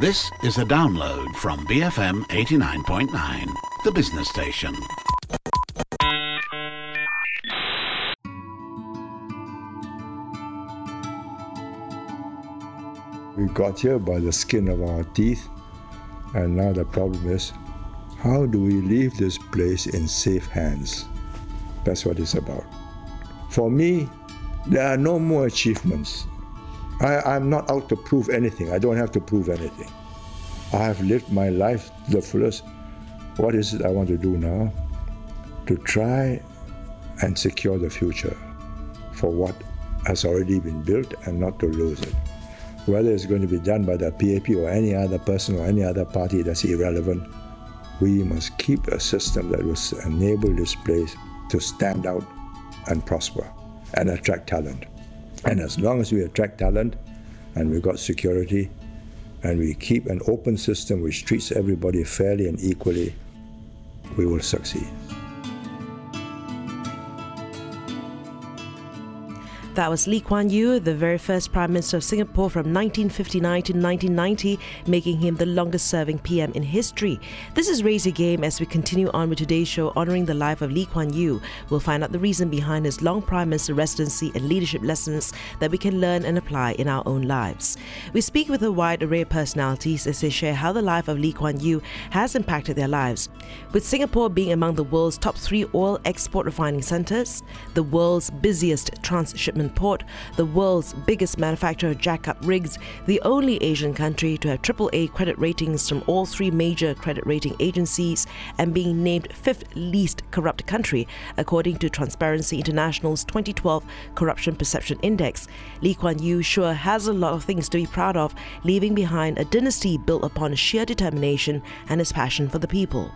This is a download from BFM 89.9, the business station. We got here by the skin of our teeth, and now the problem is how do we leave this place in safe hands? That's what it's about. For me, there are no more achievements. I, am not out to prove anything. I don't have to prove anything. I have lived my life to the fullest. What is it I want to do now? To try and secure the future for what has already been built and not to lose it. Whether it's going to be done by the PAP or any other person or any other party, that's irrelevant. We must keep a system that will enable this place to stand out and prosper and attract talent. And as long as we attract talent and we've got security and we keep an open system which treats everybody fairly and equally, we will succeed. That was Lee Kuan Yew, the very first Prime Minister of Singapore from 1959 to 1990, making him the longest serving PM in history. This is Raise Your Game as we continue on with today's show honoring the life of Lee Kuan Yew. We'll find out the reason behind his long Prime Minister residency and leadership lessons that we can learn and apply in our own lives. We speak with a wide array of personalities as they share how the life of Lee Kuan Yew has impacted their lives. With Singapore being among the world's top three oil export refining centres, the world's busiest transshipment port, the world's biggest manufacturer of jackup rigs, the only Asian country to have AAA credit ratings from all three major credit rating agencies, and being named fifth least corrupt country according to Transparency International's 2012 Corruption Perception Index. Lee Kuan Yew sure has a lot of things to be proud of, leaving behind a dynasty built upon sheer determination and his passion for the people.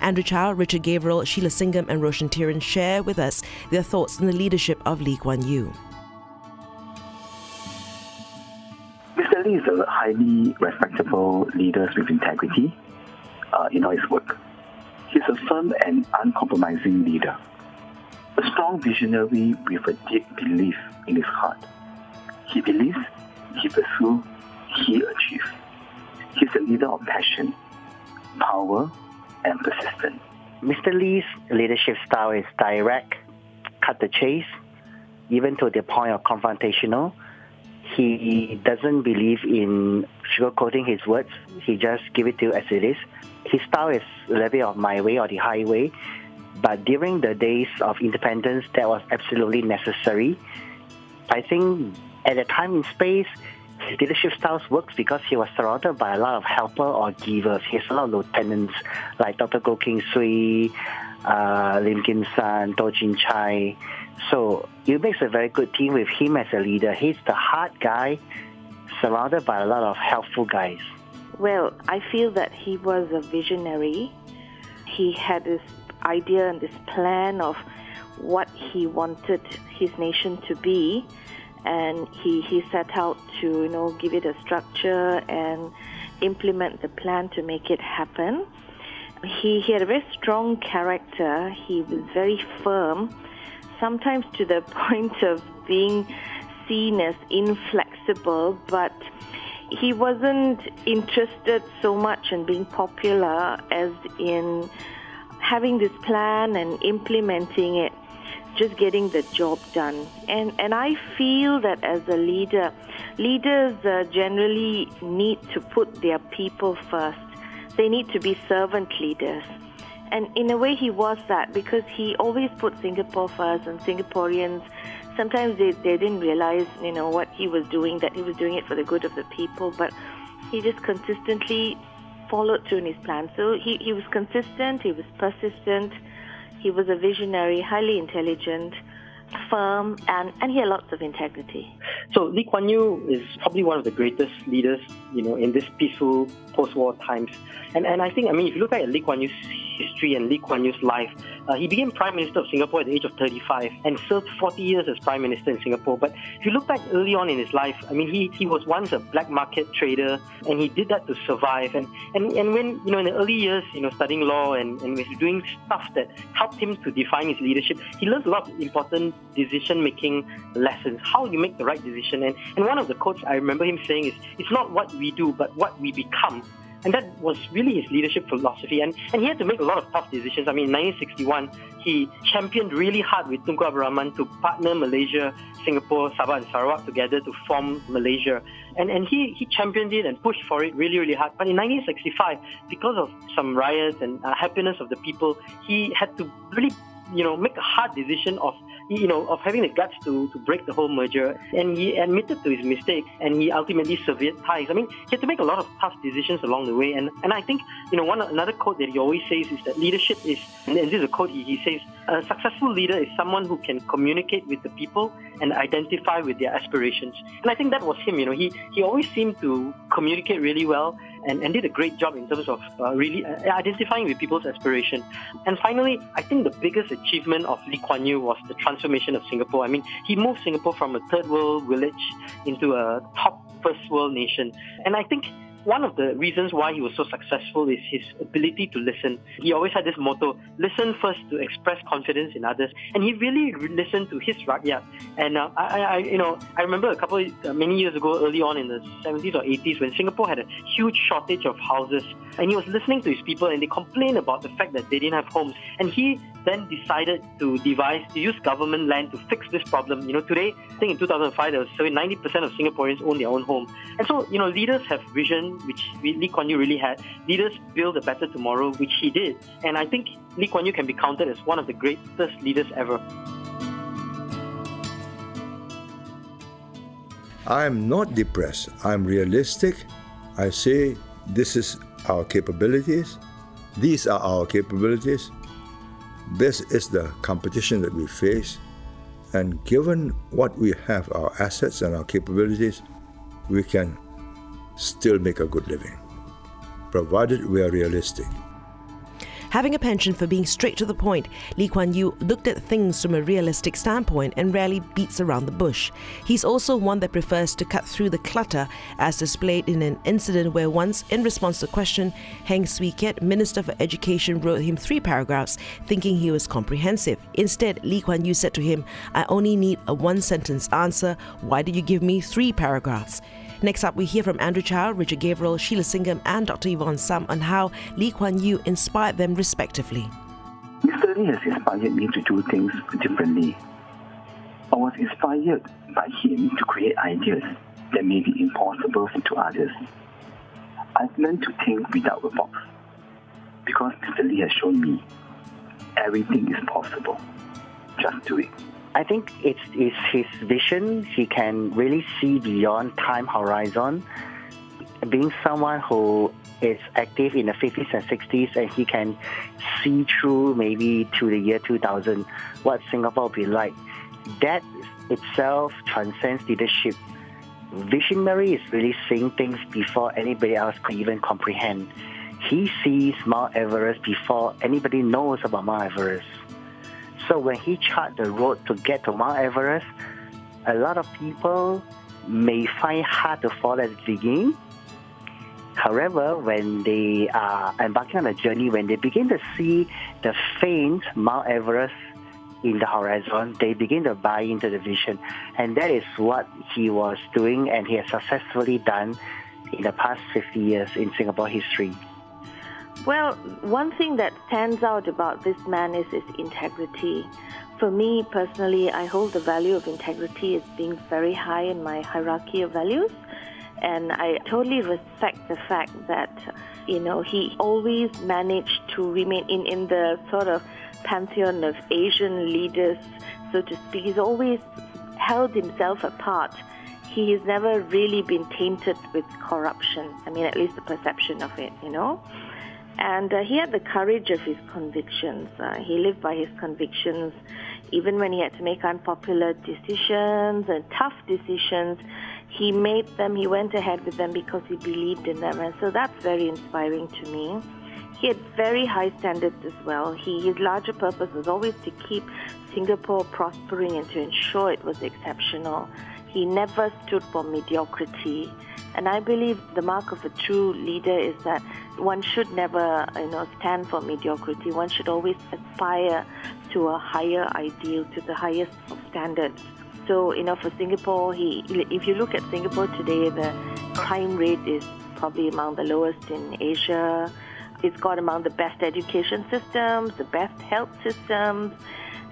Andrew Chow, Richard Gabriel, Sheila Singham, and Roshan Thiran share with us their thoughts on the leadership of Lee Kuan Yew. Lee is a highly respectable leader with integrity uh, in all his work. He's a firm and uncompromising leader, a strong visionary with a deep belief in his heart. He believes, he pursues, he achieves. He's a leader of passion, power, and persistence. Mr. Lee's leadership style is direct, cut the chase, even to the point of confrontational he doesn't believe in sugarcoating his words. He just give it to you as it is. His style is a little bit of my way or the highway. But during the days of independence, that was absolutely necessary. I think at the time in space, his leadership styles works because he was surrounded by a lot of helper or givers. He has a lot of lieutenants like Dr. Goh Keng Swee, uh, Lim Kim San, Toh Chin Chye. So it makes a very good team with him as a leader. He's the hard guy, surrounded by a lot of helpful guys. Well, I feel that he was a visionary. He had this idea and this plan of what he wanted his nation to be, and he, he set out to you know give it a structure and implement the plan to make it happen. He, he had a very strong character. He was very firm sometimes to the point of being seen as inflexible, but he wasn't interested so much in being popular as in having this plan and implementing it, just getting the job done. And and I feel that as a leader, leaders uh, generally need to put their people first. They need to be servant leaders. And in a way, he was that because he always put Singapore first, and Singaporeans sometimes they, they didn't realize, you know, what he was doing, that he was doing it for the good of the people, but he just consistently followed through in his plan. So he, he was consistent, he was persistent, he was a visionary, highly intelligent, firm, and, and he had lots of integrity. So Lee Kuan Yew is probably one of the greatest leaders, you know, in this peaceful post-war times. And and I think, I mean, if you look at Lee Kuan Yew's history and Lee Kuan Yew's life, uh, he became Prime Minister of Singapore at the age of 35 and served 40 years as Prime Minister in Singapore. But if you look back early on in his life, I mean, he, he was once a black market trader and he did that to survive. And, and, and when, you know, in the early years, you know, studying law and, and was doing stuff that helped him to define his leadership, he learned a lot of important decision making lessons, how you make the right decision. And, and one of the quotes I remember him saying is, It's not what we do, but what we become. And that was really his leadership philosophy. And, and he had to make a lot of tough decisions. I mean, in 1961, he championed really hard with Tunku Abdul Rahman to partner Malaysia, Singapore, Sabah, and Sarawak together to form Malaysia. And, and he, he championed it and pushed for it really, really hard. But in 1965, because of some riots and uh, happiness of the people, he had to really you know, make a hard decision of you know, of having the guts to, to break the whole merger. And he admitted to his mistake and he ultimately severed ties. I mean, he had to make a lot of tough decisions along the way. And, and I think, you know, one another quote that he always says is that leadership is, and this is a quote he, he says, a successful leader is someone who can communicate with the people and identify with their aspirations. And I think that was him, you know, he, he always seemed to communicate really well and, and did a great job in terms of uh, really uh, identifying with people's aspiration. And finally, I think the biggest achievement of Lee Kuan Yew was the transformation of Singapore. I mean, he moved Singapore from a third world village into a top first world nation. And I think one of the reasons why he was so successful is his ability to listen. He always had this motto, listen first to express confidence in others. And he really listened to his rakyat. And uh, I, I, you know, I remember a couple, uh, many years ago, early on in the 70s or 80s, when Singapore had a huge shortage of houses. And he was listening to his people and they complained about the fact that they didn't have homes. And he then decided to devise, to use government land to fix this problem. You know, today, I think in 2005, there was 90% of Singaporeans own their own home. And so, you know, leaders have vision, which Lee Kuan Yew really had. Leaders build a better tomorrow, which he did. And I think Lee Kuan Yew can be counted as one of the greatest leaders ever. I'm not depressed. I'm realistic. I say this is our capabilities. These are our capabilities. This is the competition that we face. And given what we have, our assets and our capabilities, we can still make a good living, provided we are realistic. Having a penchant for being straight to the point, Lee Kuan Yew looked at things from a realistic standpoint and rarely beats around the bush. He's also one that prefers to cut through the clutter, as displayed in an incident where once, in response to a question, Heng Swee Keat, Minister for Education, wrote him three paragraphs, thinking he was comprehensive. Instead, Lee Kuan Yew said to him, I only need a one sentence answer. Why did you give me three paragraphs? Next up, we hear from Andrew Chow, Richard Gabriel, Sheila Singham, and Dr. Yvonne Sam on how Lee Kuan Yew inspired them respectively. Mr. Lee has inspired me to do things differently. I was inspired by him to create ideas that may be impossible to others. I've learned to think without a box because Mr. Lee has shown me everything is possible. Just do it. I think it's, it's his vision. He can really see beyond time horizon. Being someone who is active in the 50s and 60s, and he can see through maybe to the year 2000 what Singapore will be like. That itself transcends leadership. Visionary is really seeing things before anybody else could even comprehend. He sees Mount Everest before anybody knows about Mount Everest. So when he charted the road to get to Mount Everest, a lot of people may find hard to follow at the beginning. However, when they are embarking on a journey, when they begin to see the faint Mount Everest in the horizon, they begin to buy into the vision. And that is what he was doing and he has successfully done in the past 50 years in Singapore history. Well, one thing that stands out about this man is his integrity. For me personally, I hold the value of integrity as being very high in my hierarchy of values. And I totally respect the fact that, you know, he always managed to remain in, in the sort of pantheon of Asian leaders, so to speak. He's always held himself apart. He has never really been tainted with corruption. I mean, at least the perception of it, you know. And uh, he had the courage of his convictions. Uh, he lived by his convictions, even when he had to make unpopular decisions and tough decisions. He made them, he went ahead with them because he believed in them. And so that's very inspiring to me. He had very high standards as well. He, his larger purpose was always to keep Singapore prospering and to ensure it was exceptional. He never stood for mediocrity And I believe the mark of a true leader is that one should never, you know, stand for mediocrity. One should always aspire to a higher ideal, to the highest of standards. So, you know, for Singapore, he, if you look at Singapore today, the crime rate is probably among the lowest in Asia. It's got among the best education systems, the best health systems,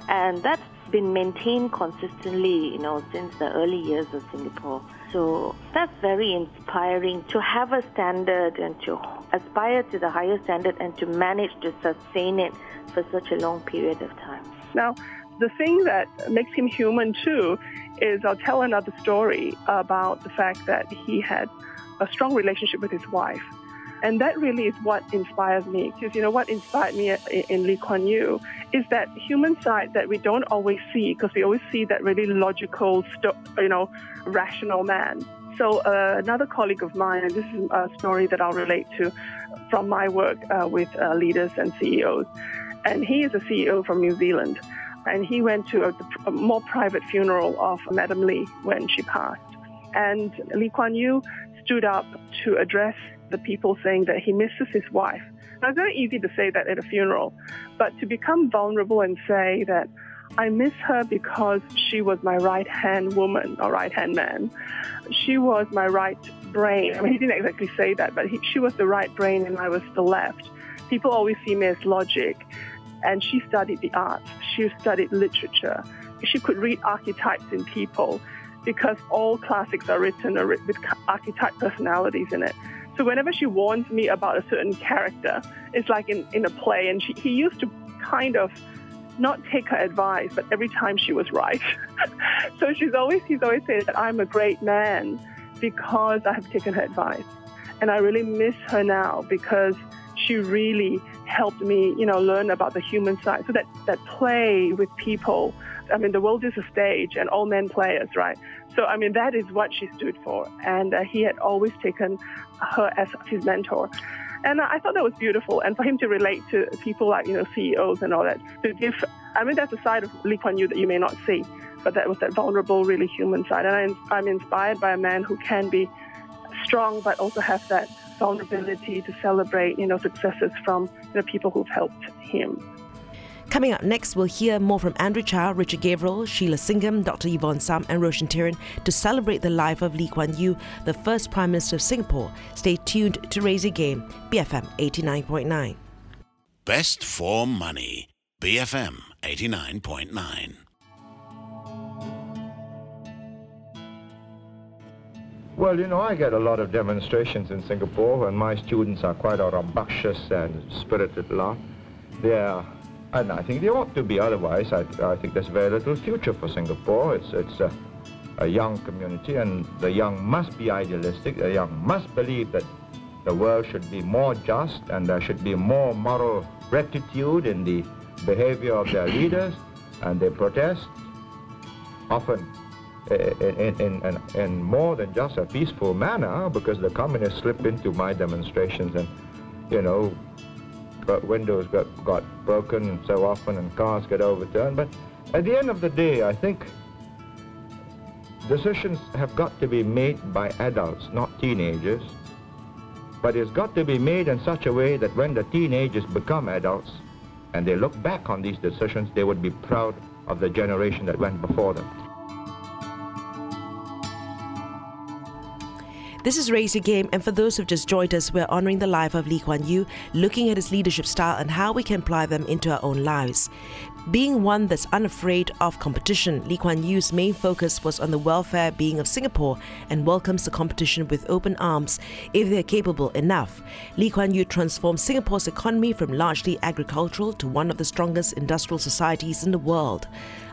and that's been maintained consistently, you know, since the early years of Singapore. So that's very inspiring to have a standard and to aspire to the higher standard and to manage to sustain it for such a long period of time. Now, the thing that makes him human too is I'll tell another story about the fact that he had a strong relationship with his wife. And that really is what inspires me. Because, you know, what inspired me in Lee Kuan Yew is that human side that we don't always see because we always see that really logical, you know, rational man. So uh, another colleague of mine, and this is a story that I'll relate to from my work uh, with uh, leaders and CEOs, and he is a CEO from New Zealand, and he went to a, a more private funeral of Madam Lee when she passed, and Lee Kuan Yew stood up to address the people saying that he misses his wife. Now, it's very easy to say that at a funeral, but to become vulnerable and say that I miss her because she was my right hand woman or right hand man. She was my right brain. I mean, he didn't exactly say that, but he, she was the right brain and I was the left. People always see me as logic. And she studied the arts, she studied literature. She could read archetypes in people because all classics are written with archetype personalities in it. So whenever she warns me about a certain character, it's like in, in a play, and she, he used to kind of not take her advice, but every time she was right. so she's always he's always said that I'm a great man because I have taken her advice. And I really miss her now because she really helped me, you know, learn about the human side. So that, that play with people, I mean, the world is a stage and all men players, right? So, I mean, that is what she stood for. And uh, he had always taken her as his mentor. And I thought that was beautiful. And for him to relate to people like, you know, CEOs and all that, to give, I mean, that's a side of Lee Kuan Yew that you may not see, but that was that vulnerable, really human side. And I, I'm inspired by a man who can be strong, but also have that vulnerability to celebrate, you know, successes from you know, people who've helped him. Coming up next, we'll hear more from Andrew Chow, Richard Gabriel, Sheila Singham, Dr. Yvonne Sam, and Roshan Thiran to celebrate the life of Lee Kuan Yew, the first Prime Minister of Singapore. Stay tuned to Raise Your Game, BFM 89.9. Best for money, BFM 89.9. Well, you know, I get a lot of demonstrations in Singapore, and my students are quite a rambunctious and spirited lot. They're and I think they ought to be. Otherwise, I, I think there's very little future for Singapore. It's, it's a, a young community, and the young must be idealistic. The young must believe that the world should be more just, and there should be more moral rectitude in the behavior of their leaders, and they protest often eh, in, in, in, in, more than just a peaceful manner because the communists slip into my demonstrations and, you know, windows got, got broken so often and cars get overturned. But at the end of the day, I think decisions have got to be made by adults, not teenagers. But it's got to be made in such a way that when the teenagers become adults and they look back on these decisions, they would be proud of the generation that went before them. This is Raise Your Game, and for those who've just joined us, we're honoring the life of Lee Kuan Yew, looking at his leadership style and how we can apply them into our own lives. Being one that's unafraid of competition, Lee Kuan Yew's main focus was on the welfare being of Singapore and welcomes the competition with open arms if they're capable enough. Lee Kuan Yew transformed Singapore's economy from largely agricultural to one of the strongest industrial societies in the world.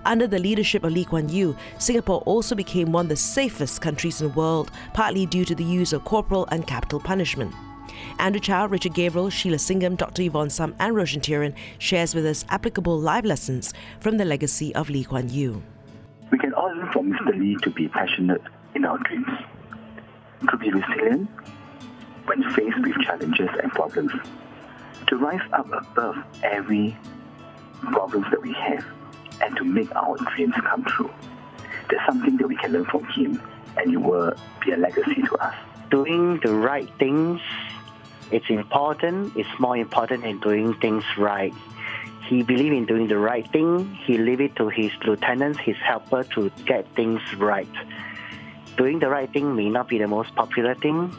Under the leadership of Lee Kuan Yew, Singapore also became one of the safest countries in the world, partly due to the use of corporal and capital punishment. Andrew Chow, Richard Gabriel, Sheila Singham, Dr. Yvonne Sam, and Roshan Thiran shares with us applicable live lessons from the legacy of Lee Kuan Yew. We can all learn from Mr. Lee to be passionate in our dreams, to be resilient when faced with challenges and problems, to rise up above every problems that we have and to make our dreams come true. There's something that we can learn from him, and it will be a legacy to us. doing the right things, it's important. It's more important than doing things right. He believed in doing the right thing. He leave it to his lieutenants, his helper to get things right. Doing the right thing may not be the most popular thing,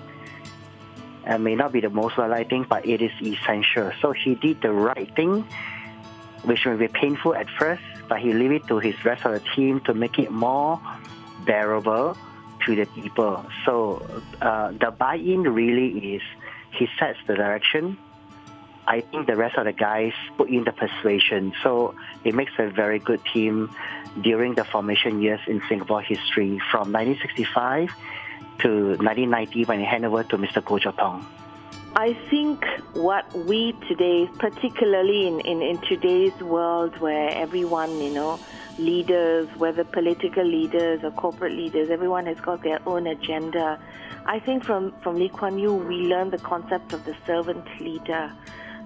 and may not be the most well-liked thing, but it is essential. So he did the right thing, which may be painful at first, but he leave it to his rest of the team to make it more bearable to the people. So uh, the buy-in really is he sets the direction. I think the rest of the guys put in the persuasion. So it makes a very good team during the formation years in Singapore history from 1965 to 1990 when he handed over to Mr. Goh Tong. I think what we today, particularly in, in, in today's world where everyone, you know, leaders, whether political leaders or corporate leaders, everyone has got their own agenda. I think from, from Lee Kuan Yew, we learned the concept of the servant leader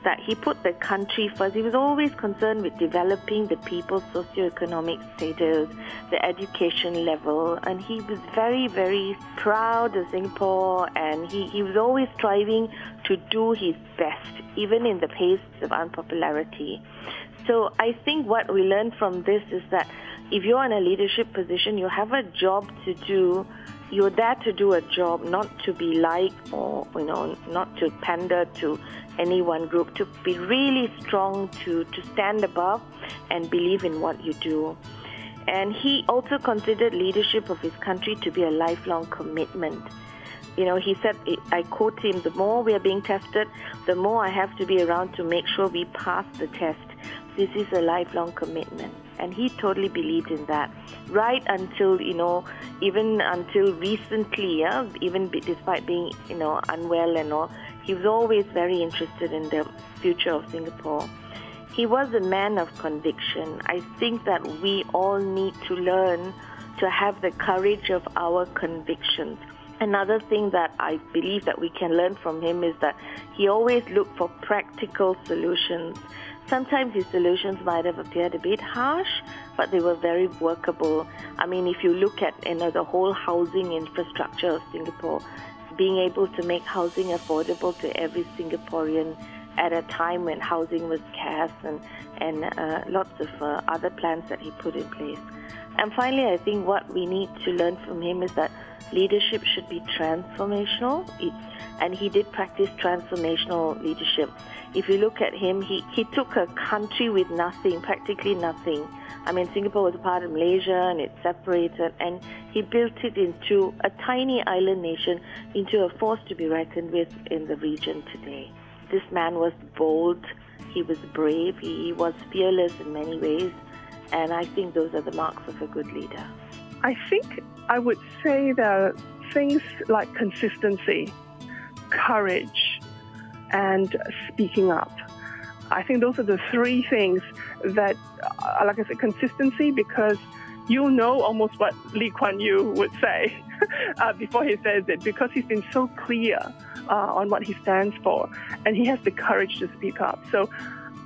that he put the country first. He was always concerned with developing the people's socioeconomic status, the education level, and he was very, very proud of Singapore and he, he was always striving to do his best, even in the face of unpopularity. So I think what we learned from this is that if you're in a leadership position, you have a job to do you're there to do a job, not to be liked or you know, not to pander to any one group. To be really strong, to to stand above, and believe in what you do. And he also considered leadership of his country to be a lifelong commitment. You know, he said, I quote him, the more we are being tested, the more I have to be around to make sure we pass the test. This is a lifelong commitment and he totally believed in that. Right until you know even until recently yeah even despite being you know unwell and all he was always very interested in the future of singapore. He was a man of conviction. I think that we all need to learn to have the courage of our convictions. Another thing that I believe that we can learn from him is that he always looked for practical solutions. Sometimes his solutions might have appeared a bit harsh, but they were very workable. I mean, if you look at you know, the whole housing infrastructure of Singapore, being able to make housing affordable to every Singaporean at a time when housing was scarce and, and uh, lots of uh, other plans that he put in place. And finally, I think what we need to learn from him is that leadership should be transformational. And he did practice transformational leadership. If you look at him, he, he took a country with nothing, practically nothing. I mean, Singapore was a part of Malaysia and it's separated, and he built it into a tiny island nation, into a force to be reckoned with in the region today. This man was bold, he was brave, he was fearless in many ways, and I think those are the marks of a good leader. I think I would say that things like consistency, courage, and speaking up. I think those are the three things that, uh, like I said, consistency, because you'll know almost what Lee Kuan Yew would say uh, before he says it, because he's been so clear uh, on what he stands for, and he has the courage to speak up. So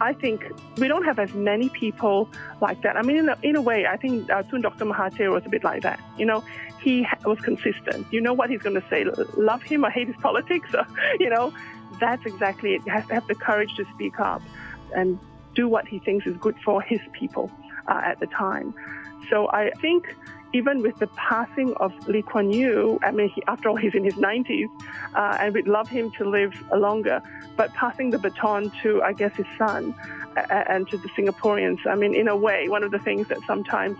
I think we don't have as many people like that. I mean, in a, in a way, I think uh, Tun Dr. Mahathir was a bit like that. You know, he was consistent. You know what he's going to say, love him or hate his politics, or, you know, that's exactly it. He has to have the courage to speak up and do what he thinks is good for his people uh, at the time. So I think even with the passing of Lee Kuan Yew, I mean, he, after all, he's in his 90s, uh, and we'd love him to live longer, but passing the baton to, I guess, his son and to the Singaporeans, I mean, in a way, one of the things that sometimes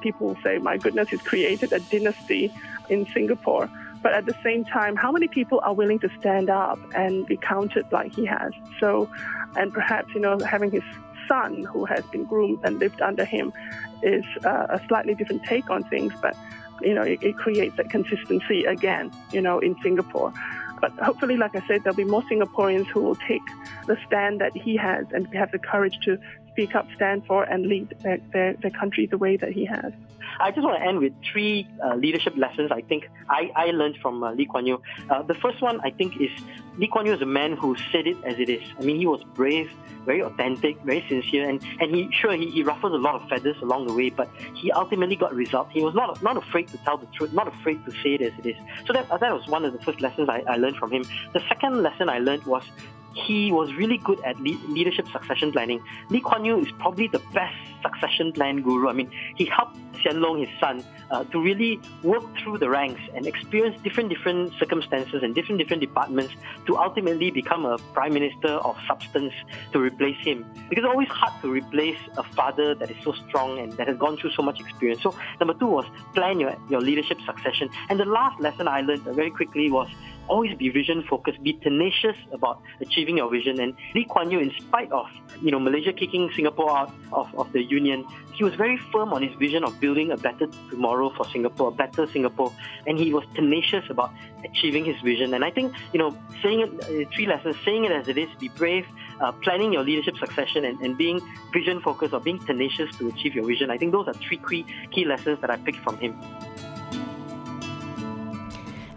people say, my goodness, he's created a dynasty in Singapore. But at the same time, how many people are willing to stand up and be counted like he has? So, and perhaps, you know, having his son who has been groomed and lived under him is uh, a slightly different take on things, but you know, it, it, creates that consistency again, you know, in Singapore. But hopefully, like I said, there'll be more Singaporeans who will take the stand that he has and have the courage to speak up, stand for, and lead their, their, their country the way that he has. I just want to end with three uh, leadership lessons I think I, I learned from uh, Lee Kuan Yew. Uh, the first one, I think, is Lee Kuan Yew is a man who said it as it is. I mean, he was brave, very authentic, very sincere, and, and he sure he, he ruffled a lot of feathers along the way, but he ultimately got results. He was not not afraid to tell the truth, not afraid to say it as it is. So that that was one of the first lessons I, I learned from him. The second lesson I learned was he was really good at leadership succession planning. Lee Kuan Yew is probably the best succession plan guru. I mean, he helped Hsien Loong, his son, uh, to really work through the ranks and experience different different circumstances and different different departments to ultimately become a prime minister of substance to replace him. Because it's always hard to replace a father that is so strong and that has gone through so much experience. So number two was plan your, your leadership succession. And the last lesson I learned very quickly was always be vision focused, be tenacious about achieving your vision. And Lee Kuan Yew, in spite of you know Malaysia kicking Singapore out of, of the union, he was very firm on his vision of building a better tomorrow for Singapore, a better Singapore, and he was tenacious about achieving his vision. And I think you know saying it, uh, three lessons: saying it as it is, be brave, uh, planning your leadership succession, and, and being vision focused or being tenacious to achieve your vision. I think those are three key key lessons that I picked from him.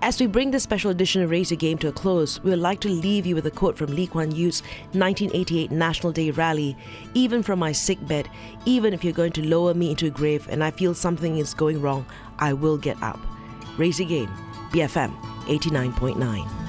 As we bring this special edition of Your Game to a close, we would like to leave you with a quote from Lee Kuan Yew's 1988 National Day rally Even from my sick bed, even if you're going to lower me into a grave and I feel something is going wrong, I will get up. Your Game, BFM 89.9.